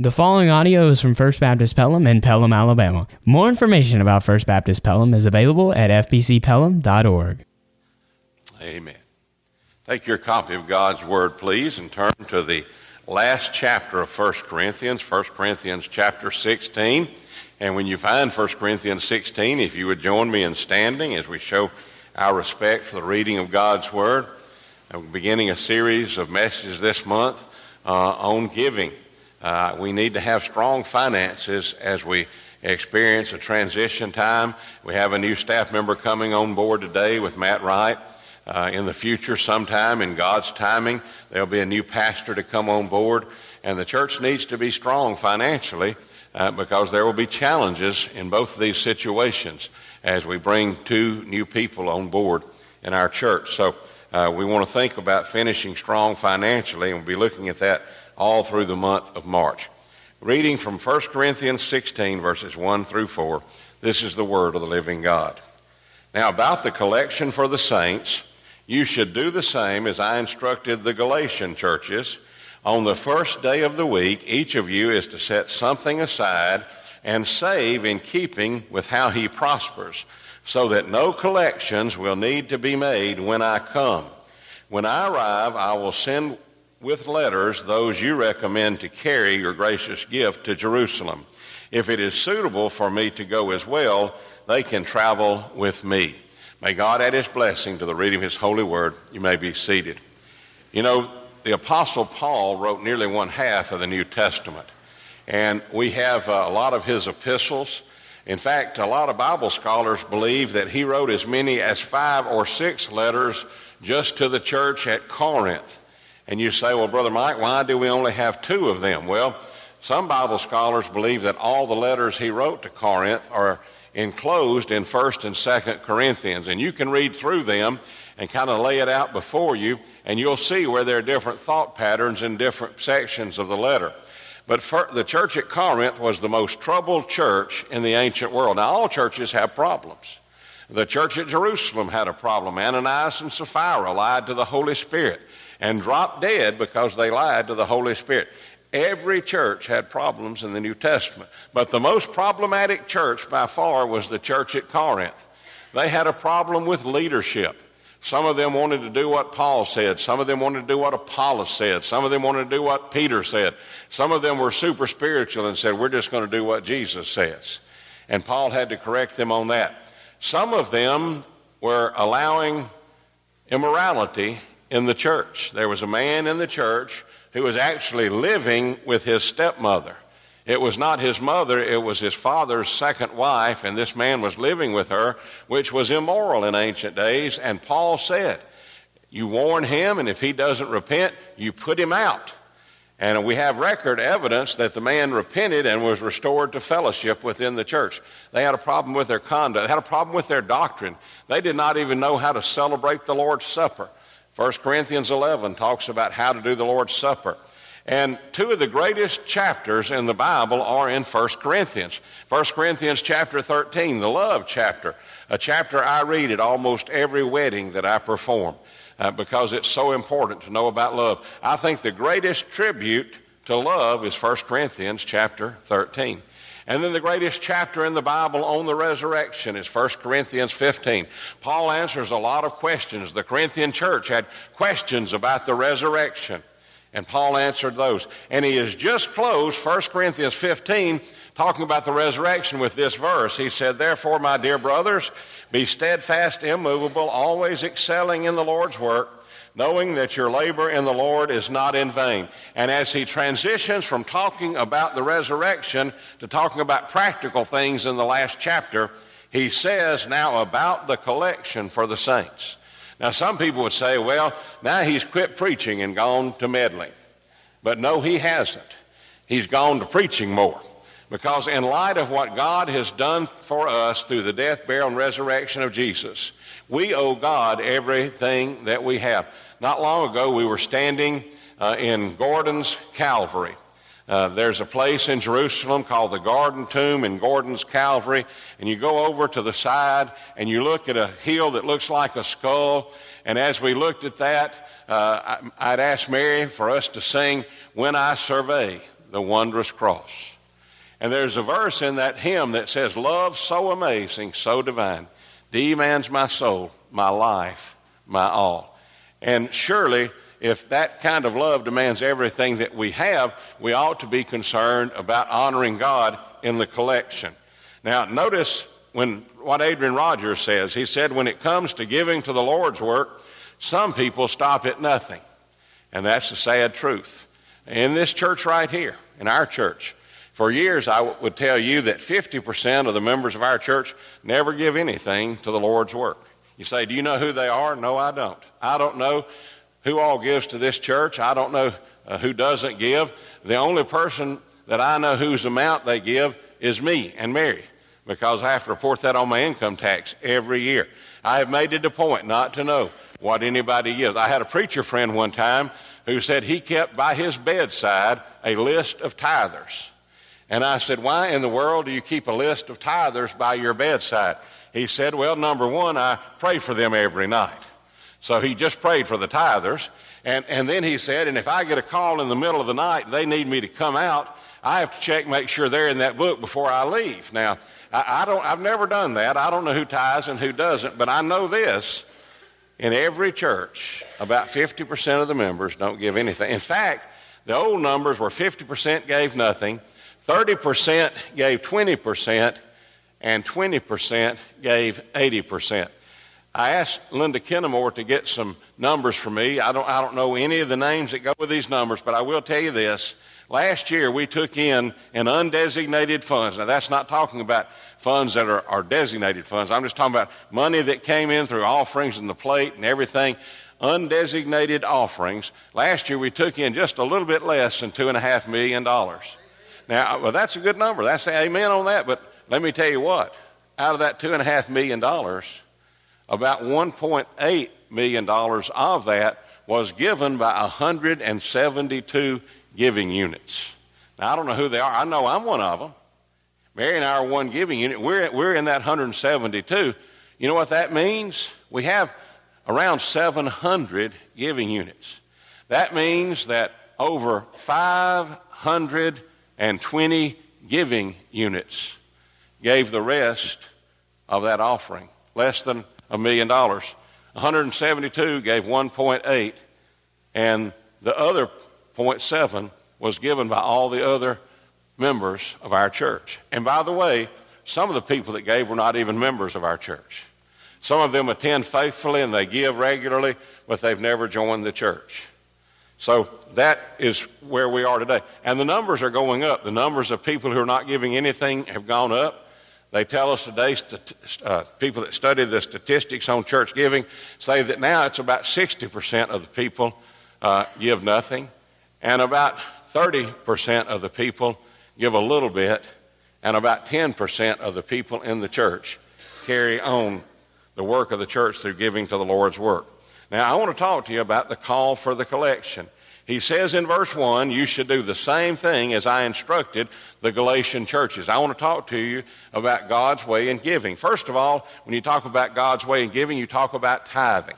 The following audio is from First Baptist Pelham in Pelham, Alabama. More information about First Baptist Pelham is available at fbcpelham.org. Amen. Take your copy of God's Word, please, and turn to the last chapter of 1 Corinthians, 1 Corinthians chapter 16. And when you find 1 Corinthians 16, if you would join me in standing as we show our respect for the reading of God's Word, I'm beginning a series of messages this month uh, on giving. Uh, we need to have strong finances as we experience a transition time. We have a new staff member coming on board today with Matt Wright. Uh, in the future, sometime in God's timing, there'll be a new pastor to come on board, and the church needs to be strong financially uh, because there will be challenges in both of these situations as we bring two new people on board in our church. So uh, we want to think about finishing strong financially, and we'll be looking at that all through the month of March. Reading from 1 Corinthians 16, verses 1 through 4, this is the word of the living God. Now, about the collection for the saints, you should do the same as I instructed the Galatian churches. On the first day of the week, each of you is to set something aside and save in keeping with how he prospers, so that no collections will need to be made when I come. When I arrive, I will send with letters those you recommend to carry your gracious gift to Jerusalem. If it is suitable for me to go as well, they can travel with me. May God add his blessing to the reading of his holy word. You may be seated. You know, the Apostle Paul wrote nearly one half of the New Testament, and we have uh, a lot of his epistles. In fact, a lot of Bible scholars believe that he wrote as many as five or six letters just to the church at Corinth. And you say, well, Brother Mike, why do we only have two of them? Well, some Bible scholars believe that all the letters he wrote to Corinth are enclosed in 1st and 2nd Corinthians. And you can read through them and kind of lay it out before you, and you'll see where there are different thought patterns in different sections of the letter. But the church at Corinth was the most troubled church in the ancient world. Now, all churches have problems. The church at Jerusalem had a problem. Ananias and Sapphira lied to the Holy Spirit and dropped dead because they lied to the Holy Spirit. Every church had problems in the New Testament, but the most problematic church by far was the church at Corinth. They had a problem with leadership. Some of them wanted to do what Paul said. Some of them wanted to do what Apollos said. Some of them wanted to do what Peter said. Some of them were super spiritual and said, we're just going to do what Jesus says. And Paul had to correct them on that. Some of them were allowing immorality in the church. There was a man in the church who was actually living with his stepmother. It was not his mother, it was his father's second wife, and this man was living with her, which was immoral in ancient days. And Paul said, You warn him, and if he doesn't repent, you put him out. And we have record evidence that the man repented and was restored to fellowship within the church. They had a problem with their conduct, they had a problem with their doctrine. They did not even know how to celebrate the Lord's Supper. 1 Corinthians 11 talks about how to do the Lord's Supper. And two of the greatest chapters in the Bible are in 1 Corinthians. 1 Corinthians chapter 13, the love chapter, a chapter I read at almost every wedding that I perform uh, because it's so important to know about love. I think the greatest tribute to love is 1 Corinthians chapter 13. And then the greatest chapter in the Bible on the resurrection is 1 Corinthians 15. Paul answers a lot of questions. The Corinthian church had questions about the resurrection, and Paul answered those. And he has just closed 1 Corinthians 15 talking about the resurrection with this verse. He said, Therefore, my dear brothers, be steadfast, immovable, always excelling in the Lord's work knowing that your labor in the Lord is not in vain. And as he transitions from talking about the resurrection to talking about practical things in the last chapter, he says now about the collection for the saints. Now, some people would say, well, now he's quit preaching and gone to meddling. But no, he hasn't. He's gone to preaching more. Because in light of what God has done for us through the death, burial, and resurrection of Jesus, we owe God everything that we have. Not long ago, we were standing uh, in Gordon's Calvary. Uh, there's a place in Jerusalem called the Garden Tomb in Gordon's Calvary, and you go over to the side and you look at a hill that looks like a skull. And as we looked at that, uh, I'd asked Mary for us to sing, When I Survey the wondrous cross. And there's a verse in that hymn that says, Love so amazing, so divine, demands my soul, my life, my all. And surely, if that kind of love demands everything that we have, we ought to be concerned about honoring God in the collection. Now, notice when what Adrian Rogers says. He said, when it comes to giving to the Lord's work, some people stop at nothing. And that's the sad truth. In this church right here, in our church, for years I w- would tell you that 50% of the members of our church never give anything to the Lord's work. You say, Do you know who they are? No, I don't. I don't know who all gives to this church. I don't know uh, who doesn't give. The only person that I know whose amount they give is me and Mary because I have to report that on my income tax every year. I have made it a point not to know what anybody gives. I had a preacher friend one time who said he kept by his bedside a list of tithers. And I said, Why in the world do you keep a list of tithers by your bedside? He said, Well, number one, I pray for them every night. So he just prayed for the tithers. And, and then he said, And if I get a call in the middle of the night and they need me to come out, I have to check, make sure they're in that book before I leave. Now, I, I don't, I've never done that. I don't know who tithes and who doesn't, but I know this. In every church, about 50% of the members don't give anything. In fact, the old numbers were 50% gave nothing, 30% gave 20%, and 20% gave 80%. I asked Linda Kennemore to get some numbers for me. I don't, I don't know any of the names that go with these numbers, but I will tell you this. Last year, we took in an undesignated funds. Now, that's not talking about funds that are, are designated funds. I'm just talking about money that came in through offerings and the plate and everything. Undesignated offerings. Last year, we took in just a little bit less than $2.5 million. Now, well, that's a good number. That's amen on that. But let me tell you what. Out of that $2.5 million, about $1.8 million of that was given by 172 giving units. Now, I don't know who they are. I know I'm one of them. Mary and I are one giving unit. We're, we're in that 172. You know what that means? We have around 700 giving units. That means that over 520 giving units gave the rest of that offering, less than a million dollars. 172 gave 1.8, and the other 0.7 was given by all the other members of our church. And by the way, some of the people that gave were not even members of our church. Some of them attend faithfully and they give regularly, but they've never joined the church. So that is where we are today. And the numbers are going up. The numbers of people who are not giving anything have gone up. They tell us today, uh, people that study the statistics on church giving say that now it's about 60% of the people uh, give nothing, and about 30% of the people give a little bit, and about 10% of the people in the church carry on the work of the church through giving to the Lord's work. Now, I want to talk to you about the call for the collection. He says in verse 1, you should do the same thing as I instructed the Galatian churches. I want to talk to you about God's way in giving. First of all, when you talk about God's way in giving, you talk about tithing.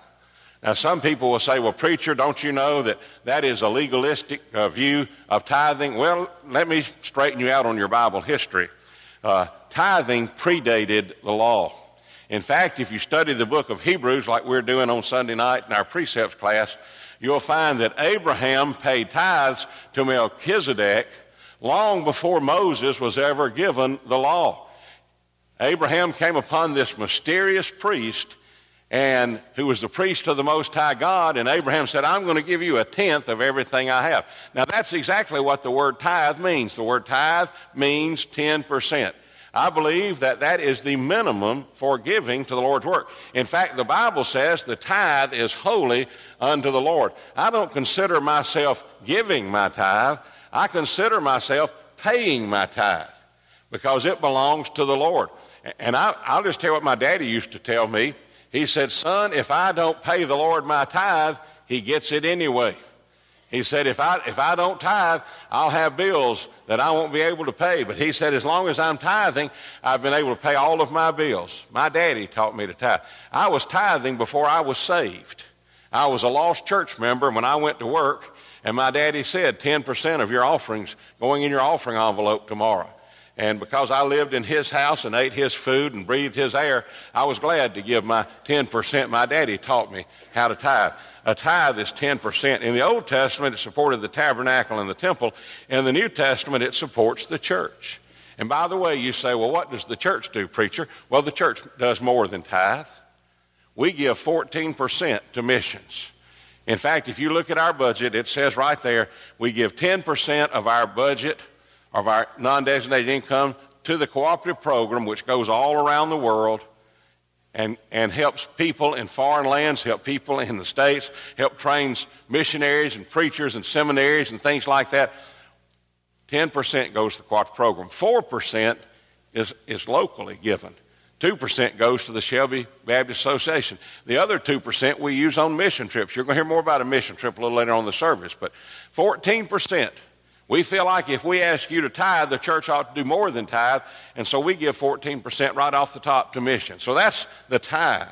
Now, some people will say, well, preacher, don't you know that that is a legalistic uh, view of tithing? Well, let me straighten you out on your Bible history. Uh, tithing predated the law. In fact, if you study the book of Hebrews, like we're doing on Sunday night in our precepts class, you'll find that Abraham paid tithes to Melchizedek long before Moses was ever given the law. Abraham came upon this mysterious priest and who was the priest of the Most High God. And Abraham said, I'm going to give you a tenth of everything I have. Now, that's exactly what the word tithe means. The word tithe means 10%. I believe that that is the minimum for giving to the Lord's work. In fact, the Bible says the tithe is holy unto the Lord. I don't consider myself giving my tithe, I consider myself paying my tithe because it belongs to the Lord. And I, will just tell you what my daddy used to tell me. He said, Son, if I don't pay the Lord my tithe, he gets it anyway. He said, if I, if I don't tithe, I'll have bills that I won't be able to pay. But he said, as long as I'm tithing, I've been able to pay all of my bills. My daddy taught me to tithe. I was tithing before I was saved. I was a lost church member when I went to work, And my daddy said 10% of your offerings going in your offering envelope tomorrow. And because I lived in his house and ate his food and breathed his air, I was glad to give my 10%. My daddy taught me how to tithe. A tithe is 10%. In the Old Testament, it supported the tabernacle and the temple. In the New Testament, it supports the church. And by the way, you say, well, what does the church do, preacher? Well, the church does more than tithe. We give 14% to missions. In fact, if you look at our budget, it says right there, we give 10% of our budget, of our non designated income, to the cooperative program, which goes all around the world and, and helps people in foreign lands, help people in the States, help trains missionaries and preachers and seminaries and things like that. 10% goes to the cooperative program. 4% is, is locally given. 2% goes to the Shelby Baptist Association. The other 2% we use on mission trips. You're going to hear more about a mission trip a little later on the service, but 14%. We feel like if we ask you to tithe, the church ought to do more than tithe, and so we give 14% right off the top to mission. So that's the tithe.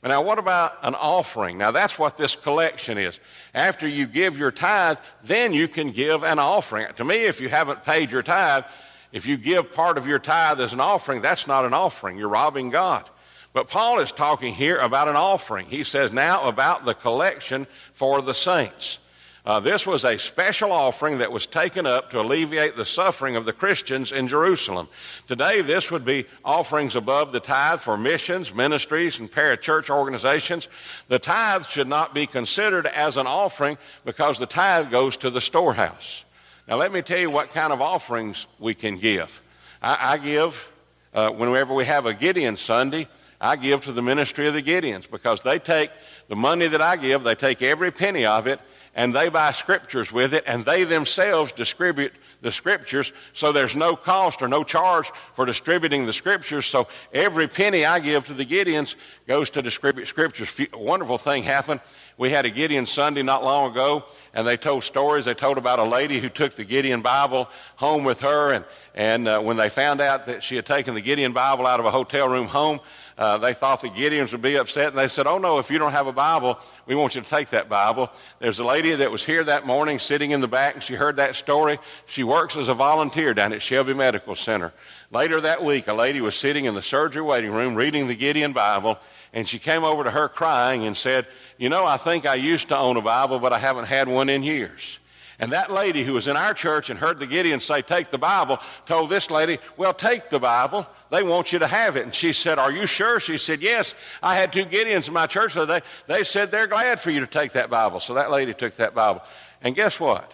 But now, what about an offering? Now, that's what this collection is. After you give your tithe, then you can give an offering. To me, if you haven't paid your tithe, if you give part of your tithe as an offering, that's not an offering. You're robbing God. But Paul is talking here about an offering. He says now about the collection for the saints. Uh, this was a special offering that was taken up to alleviate the suffering of the Christians in Jerusalem. Today, this would be offerings above the tithe for missions, ministries, and parachurch organizations. The tithe should not be considered as an offering because the tithe goes to the storehouse. Now, let me tell you what kind of offerings we can give. I, I give, uh, whenever we have a Gideon Sunday, I give to the ministry of the Gideons because they take the money that I give, they take every penny of it, and they buy scriptures with it, and they themselves distribute the scriptures, so there's no cost or no charge for distributing the scriptures. So every penny I give to the Gideons goes to distribute scriptures. A wonderful thing happened. We had a Gideon Sunday not long ago, and they told stories. They told about a lady who took the Gideon Bible home with her, and, and uh, when they found out that she had taken the Gideon Bible out of a hotel room home, uh, they thought the Gideons would be upset, and they said, Oh, no, if you don't have a Bible, we want you to take that Bible. There's a lady that was here that morning sitting in the back, and she heard that story. She works as a volunteer down at Shelby Medical Center. Later that week, a lady was sitting in the surgery waiting room reading the Gideon Bible, and she came over to her crying and said, You know, I think I used to own a Bible, but I haven't had one in years. And that lady who was in our church and heard the Gideons say, Take the Bible, told this lady, Well, take the Bible. They want you to have it. And she said, Are you sure? She said, Yes. I had two Gideons in my church, they, they said they're glad for you to take that Bible. So that lady took that Bible. And guess what?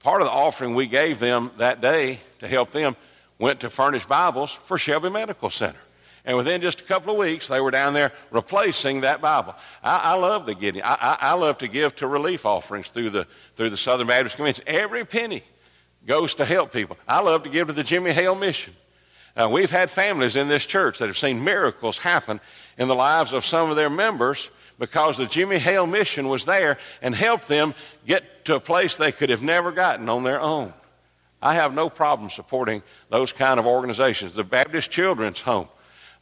Part of the offering we gave them that day to help them went to furnish Bibles for Shelby Medical Center. And within just a couple of weeks, they were down there replacing that Bible. I, I love the Gideon. I, I, I, love to give to relief offerings through the, through the Southern Baptist Convention. Every penny goes to help people. I love to give to the Jimmy Hale Mission. Uh, we've had families in this church that have seen miracles happen in the lives of some of their members because the Jimmy Hale Mission was there and helped them get to a place they could have never gotten on their own. I have no problem supporting those kind of organizations. The Baptist Children's Home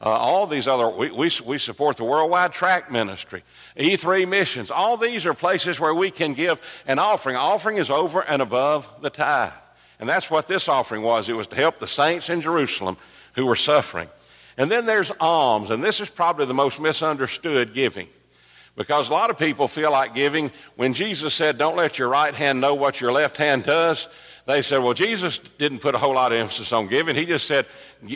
uh, all these other, we, we, we support the Worldwide Tract Ministry, E3 Missions. All these are places where we can give an offering. Offering is over and above the tithe. And that's what this offering was. It was to help the saints in Jerusalem who were suffering. And then there's alms, and this is probably the most misunderstood giving. Because a lot of people feel like giving, when Jesus said, Don't let your right hand know what your left hand does, they said, well, Jesus didn't put a whole lot of emphasis on giving. He just said,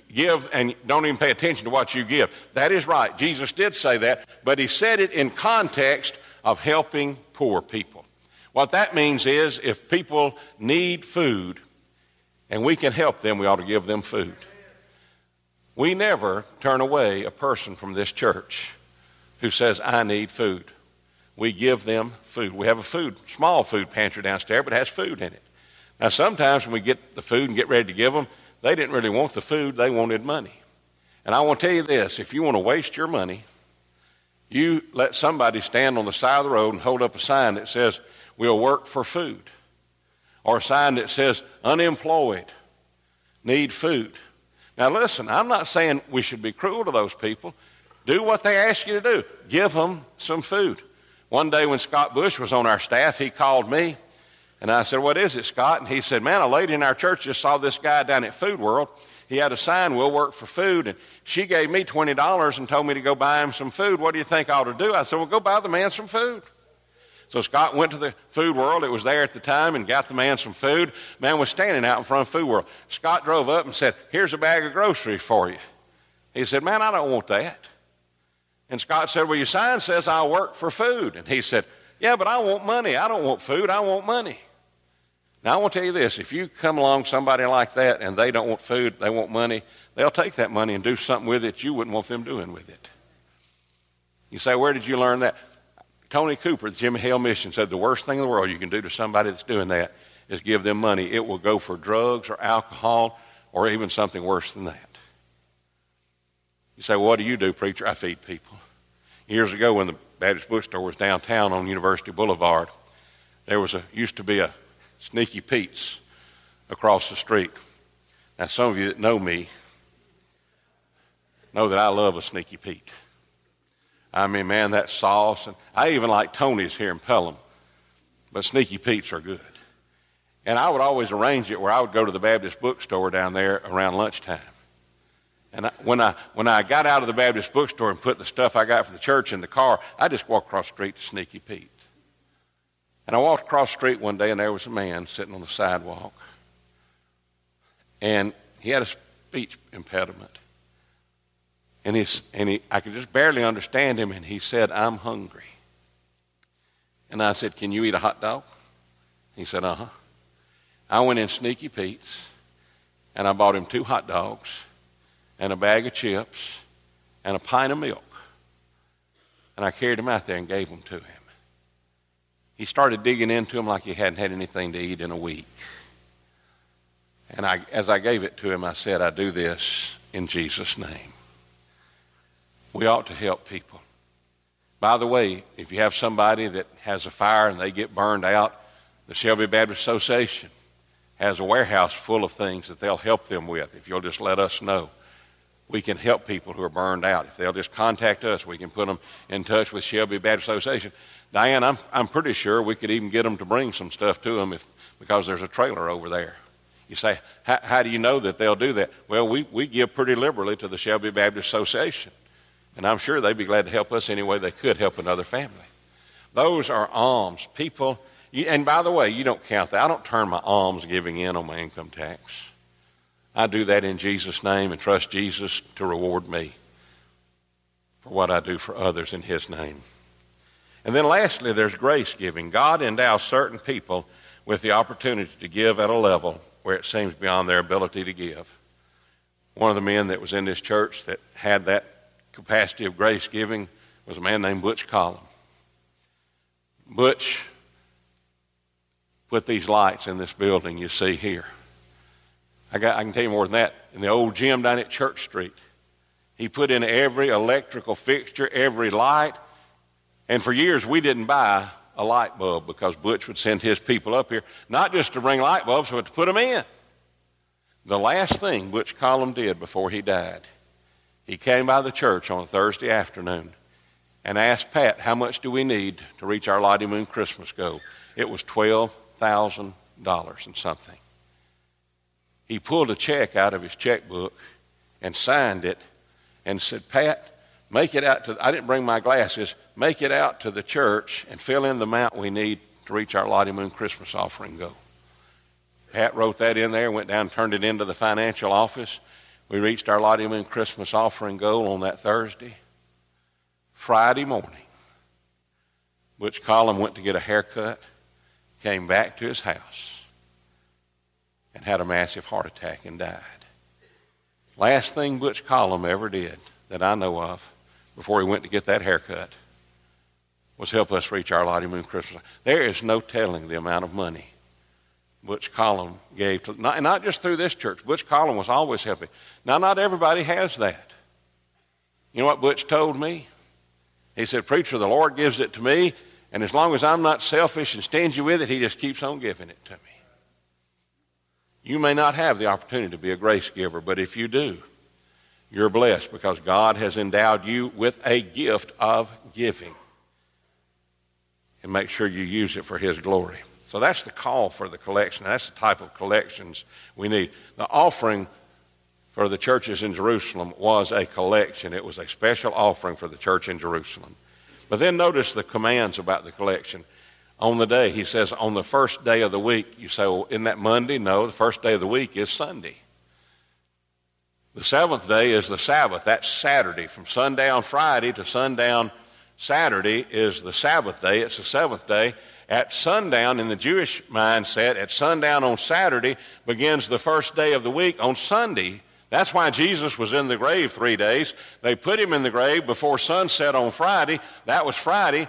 give and don't even pay attention to what you give. That is right. Jesus did say that, but he said it in context of helping poor people. What that means is if people need food and we can help them, we ought to give them food. We never turn away a person from this church who says, I need food. We give them food. We have a food, small food pantry downstairs, but it has food in it. Now, sometimes when we get the food and get ready to give them, they didn't really want the food, they wanted money. And I want to tell you this if you want to waste your money, you let somebody stand on the side of the road and hold up a sign that says, We'll work for food. Or a sign that says, Unemployed, need food. Now, listen, I'm not saying we should be cruel to those people. Do what they ask you to do, give them some food. One day when Scott Bush was on our staff, he called me, and I said, What is it, Scott? And he said, Man, a lady in our church just saw this guy down at Food World. He had a sign, We'll work for food. And she gave me $20 and told me to go buy him some food. What do you think I ought to do? I said, Well, go buy the man some food. So Scott went to the food world. It was there at the time and got the man some food. Man was standing out in front of food world. Scott drove up and said, Here's a bag of groceries for you. He said, Man, I don't want that. And Scott said, Well, your sign says I'll work for food. And he said, Yeah, but I want money. I don't want food. I want money. Now, I want to tell you this if you come along somebody like that and they don't want food, they want money, they'll take that money and do something with it you wouldn't want them doing with it. You say, Where did you learn that? Tony Cooper, the Jimmy Hale Mission, said the worst thing in the world you can do to somebody that's doing that is give them money. It will go for drugs or alcohol or even something worse than that. You say, well, what do you do, preacher? I feed people. Years ago, when the Baptist bookstore was downtown on University Boulevard, there was a used to be a Sneaky Pete's across the street. Now, some of you that know me know that I love a Sneaky Pete. I mean, man, that sauce. And I even like Tony's here in Pelham. But Sneaky Pete's are good. And I would always arrange it where I would go to the Baptist bookstore down there around lunchtime. And I, when, I, when I got out of the Baptist bookstore and put the stuff I got from the church in the car, I just walked across the street to Sneaky Pete. And I walked across the street one day, and there was a man sitting on the sidewalk. And he had a speech impediment. And, he's, and he, I could just barely understand him, and he said, I'm hungry. And I said, Can you eat a hot dog? He said, Uh huh. I went in Sneaky Pete's, and I bought him two hot dogs, and a bag of chips, and a pint of milk. And I carried him out there and gave them to him. He started digging into him like he hadn't had anything to eat in a week. And I, as I gave it to him, I said, I do this in Jesus' name. We ought to help people. By the way, if you have somebody that has a fire and they get burned out, the Shelby Baptist Association has a warehouse full of things that they'll help them with if you'll just let us know. We can help people who are burned out. If they'll just contact us, we can put them in touch with Shelby Baptist Association. Diane, I'm, I'm pretty sure we could even get them to bring some stuff to them if, because there's a trailer over there. You say, how do you know that they'll do that? Well, we, we give pretty liberally to the Shelby Baptist Association. And I'm sure they'd be glad to help us any way they could help another family. Those are alms. People, you, and by the way, you don't count that. I don't turn my alms giving in on my income tax. I do that in Jesus' name and trust Jesus to reward me for what I do for others in His name. And then lastly, there's grace giving. God endows certain people with the opportunity to give at a level where it seems beyond their ability to give. One of the men that was in this church that had that capacity of grace giving was a man named Butch Collum. Butch put these lights in this building you see here. I, got, I can tell you more than that. In the old gym down at Church Street, he put in every electrical fixture, every light. And for years, we didn't buy a light bulb because Butch would send his people up here, not just to bring light bulbs, but to put them in. The last thing Butch Collum did before he died he came by the church on a Thursday afternoon and asked Pat, How much do we need to reach our Lottie Moon Christmas goal? It was $12,000 and something. He pulled a check out of his checkbook and signed it and said, Pat, make it out to, I didn't bring my glasses, make it out to the church and fill in the amount we need to reach our Lottie Moon Christmas offering goal. Pat wrote that in there, went down turned it into the financial office. We reached our Lottie Moon Christmas offering goal on that Thursday. Friday morning, Butch Collum went to get a haircut, came back to his house, and had a massive heart attack and died. Last thing Butch Collum ever did that I know of before he went to get that haircut was help us reach our Lottie Moon Christmas. There is no telling the amount of money Butch Collum gave to, not, not just through this church. Butch Collum was always helping. Now, not everybody has that. You know what Butch told me? He said, Preacher, the Lord gives it to me, and as long as I'm not selfish and stingy with it, He just keeps on giving it to me. You may not have the opportunity to be a grace giver, but if you do, you're blessed because God has endowed you with a gift of giving. and make sure you use it for His glory. So that's the call for the collection. That's the type of collections we need. The offering for the churches in Jerusalem was a collection. It was a special offering for the church in Jerusalem. But then notice the commands about the collection. On the day, he says, on the first day of the week. You say, well, isn't that Monday? No, the first day of the week is Sunday. The seventh day is the Sabbath. That's Saturday. From sundown Friday to sundown Saturday is the Sabbath day. It's the seventh day. At sundown, in the Jewish mindset, at sundown on Saturday begins the first day of the week on Sunday. That's why Jesus was in the grave three days. They put him in the grave before sunset on Friday. That was Friday.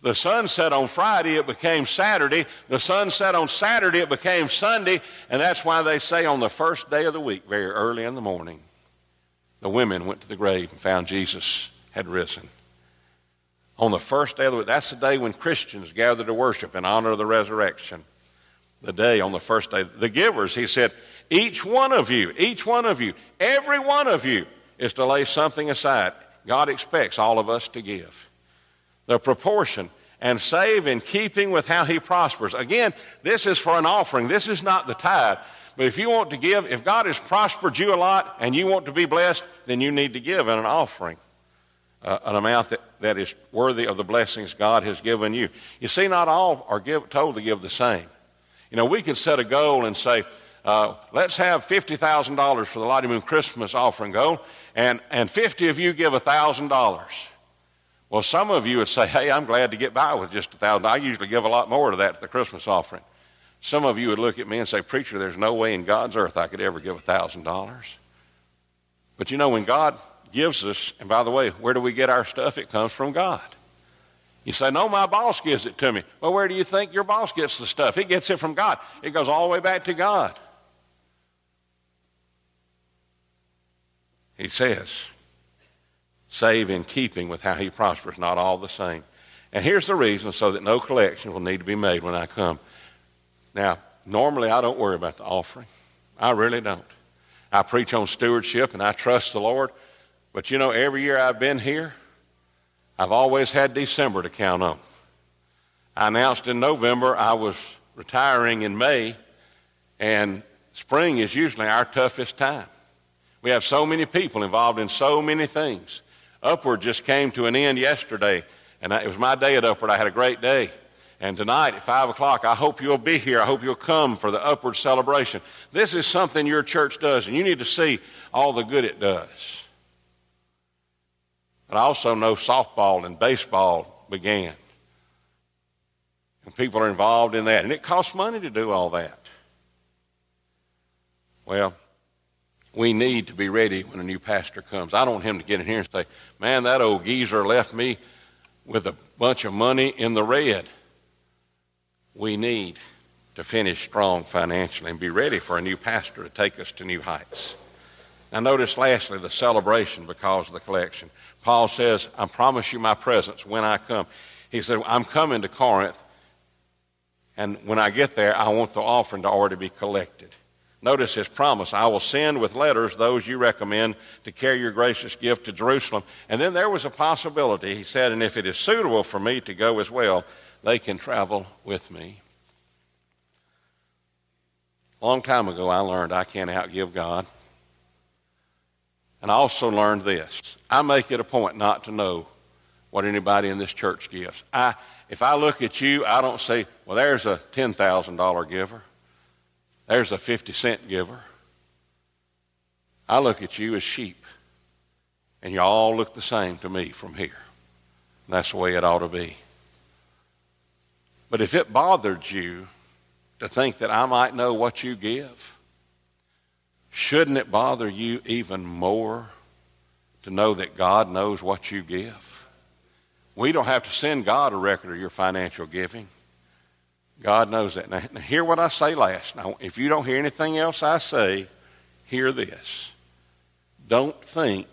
The sun set on Friday, it became Saturday. The sun set on Saturday, it became Sunday. And that's why they say on the first day of the week, very early in the morning, the women went to the grave and found Jesus had risen. On the first day of the week, that's the day when Christians gather to worship in honor of the resurrection. The day on the first day. The givers, he said, each one of you, each one of you, every one of you is to lay something aside. God expects all of us to give the proportion, and save in keeping with how he prospers. Again, this is for an offering. This is not the tithe. But if you want to give, if God has prospered you a lot and you want to be blessed, then you need to give in an offering. Uh, an amount that, that is worthy of the blessings God has given you. You see, not all are give, told to give the same. You know, we could set a goal and say, uh, let's have $50,000 for the Lottie Moon Christmas offering goal, and, and 50 of you give $1,000. Well, some of you would say, hey, I'm glad to get by with just a thousand. I usually give a lot more to that to the Christmas offering. Some of you would look at me and say, Preacher, there's no way in God's earth I could ever give a thousand dollars. But you know, when God gives us, and by the way, where do we get our stuff? It comes from God. You say, No, my boss gives it to me. Well, where do you think your boss gets the stuff? He gets it from God. It goes all the way back to God. He says, save in keeping with how he prospers, not all the same. And here's the reason so that no collection will need to be made when I come. Now, normally I don't worry about the offering. I really don't. I preach on stewardship and I trust the Lord. But you know, every year I've been here, I've always had December to count on. I announced in November I was retiring in May, and spring is usually our toughest time. We have so many people involved in so many things. Upward just came to an end yesterday, and it was my day at Upward. I had a great day. And tonight at 5 o'clock, I hope you'll be here. I hope you'll come for the Upward celebration. This is something your church does, and you need to see all the good it does. But I also know softball and baseball began. And people are involved in that. And it costs money to do all that. Well, we need to be ready when a new pastor comes. I don't want him to get in here and say, man, that old geezer left me with a bunch of money in the red. We need to finish strong financially and be ready for a new pastor to take us to new heights. Now, notice lastly the celebration because of the collection. Paul says, I promise you my presence when I come. He said, I'm coming to Corinth, and when I get there, I want the offering to already be collected. Notice his promise I will send with letters those you recommend to carry your gracious gift to Jerusalem. And then there was a possibility. He said, And if it is suitable for me to go as well, they can travel with me. A long time ago, I learned I can't outgive God. And I also learned this I make it a point not to know what anybody in this church gives. I, if I look at you, I don't say, Well, there's a $10,000 giver. There's a 50 cent giver. I look at you as sheep, and you all look the same to me from here. And that's the way it ought to be. But if it bothered you to think that I might know what you give, shouldn't it bother you even more to know that God knows what you give? We don't have to send God a record of your financial giving. God knows that. Now, now, hear what I say last. Now, if you don't hear anything else I say, hear this. Don't think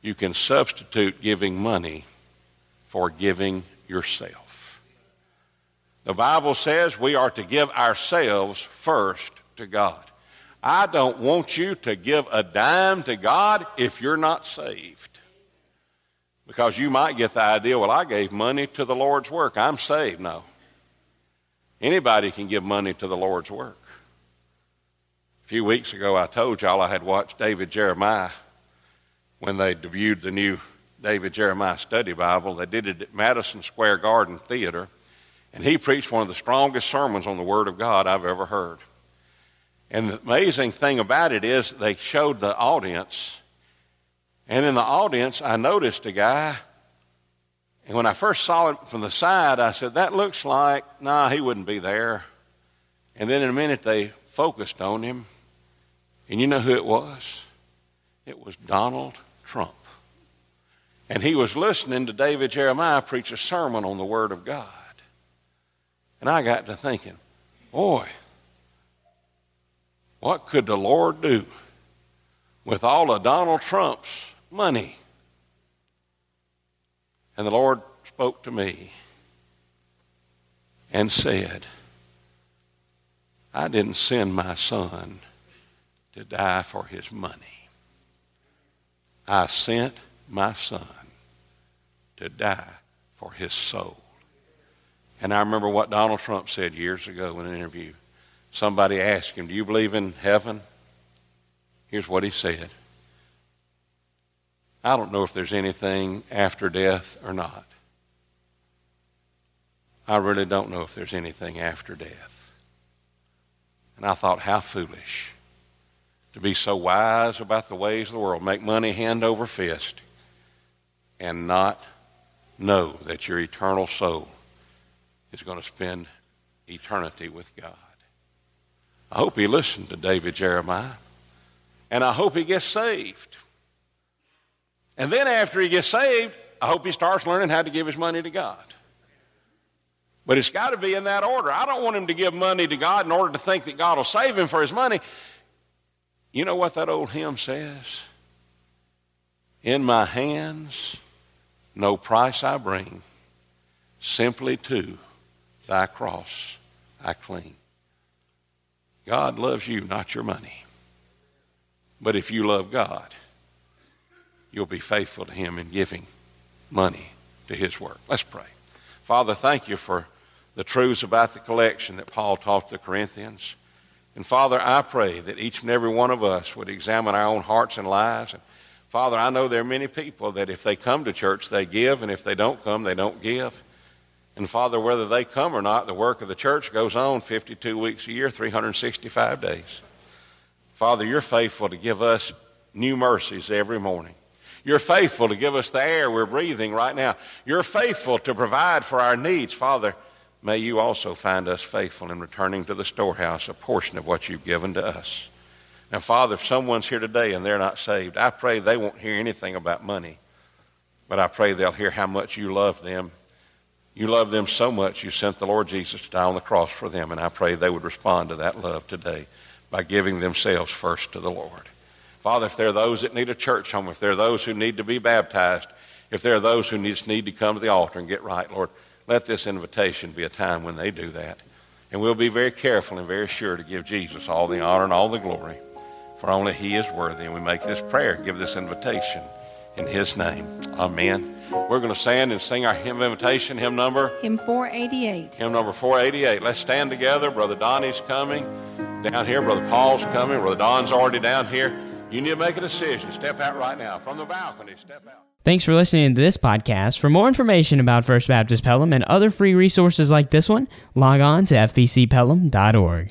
you can substitute giving money for giving yourself. The Bible says we are to give ourselves first to God. I don't want you to give a dime to God if you're not saved. Because you might get the idea, well, I gave money to the Lord's work. I'm saved. No. Anybody can give money to the Lord's work. A few weeks ago, I told y'all I had watched David Jeremiah when they debuted the new David Jeremiah Study Bible. They did it at Madison Square Garden Theater, and he preached one of the strongest sermons on the Word of God I've ever heard. And the amazing thing about it is they showed the audience, and in the audience, I noticed a guy. And when I first saw it from the side, I said, That looks like, nah, he wouldn't be there. And then in a minute, they focused on him. And you know who it was? It was Donald Trump. And he was listening to David Jeremiah preach a sermon on the Word of God. And I got to thinking, boy, what could the Lord do with all of Donald Trump's money? And the Lord spoke to me and said, I didn't send my son to die for his money. I sent my son to die for his soul. And I remember what Donald Trump said years ago in an interview. Somebody asked him, Do you believe in heaven? Here's what he said I don't know if there's anything after death or not. I really don't know if there's anything after death. And I thought, how foolish to be so wise about the ways of the world, make money hand over fist, and not know that your eternal soul is going to spend eternity with God. I hope he listened to David Jeremiah, and I hope he gets saved. And then after he gets saved, I hope he starts learning how to give his money to God. But it's got to be in that order. I don't want him to give money to God in order to think that God will save him for his money. You know what that old hymn says? In my hands, no price I bring, simply to thy cross I cling. God loves you, not your money. But if you love God, you'll be faithful to him in giving money to his work. Let's pray. Father, thank you for the truths about the collection that Paul taught the Corinthians. And Father, I pray that each and every one of us would examine our own hearts and lives. And Father, I know there are many people that if they come to church, they give, and if they don't come, they don't give. And Father, whether they come or not, the work of the church goes on 52 weeks a year, 365 days. Father, you're faithful to give us new mercies every morning. You're faithful to give us the air we're breathing right now. You're faithful to provide for our needs. Father, may you also find us faithful in returning to the storehouse a portion of what you've given to us. Now, Father, if someone's here today and they're not saved, I pray they won't hear anything about money, but I pray they'll hear how much you love them. You love them so much, you sent the Lord Jesus to die on the cross for them, and I pray they would respond to that love today by giving themselves first to the Lord. Father, if there are those that need a church home, if there are those who need to be baptized, if there are those who just need to come to the altar and get right, Lord, let this invitation be a time when they do that. And we'll be very careful and very sure to give Jesus all the honor and all the glory, for only He is worthy. And we make this prayer, give this invitation in His name. Amen. We're going to stand and sing our hymn invitation, hymn number. Hymn 488. Hymn number 488. Let's stand together. Brother Donnie's coming down here. Brother Paul's coming. Brother Don's already down here. You need to make a decision. Step out right now. From the balcony, step out. Thanks for listening to this podcast. For more information about First Baptist Pelham and other free resources like this one, log on to fbcpelham.org.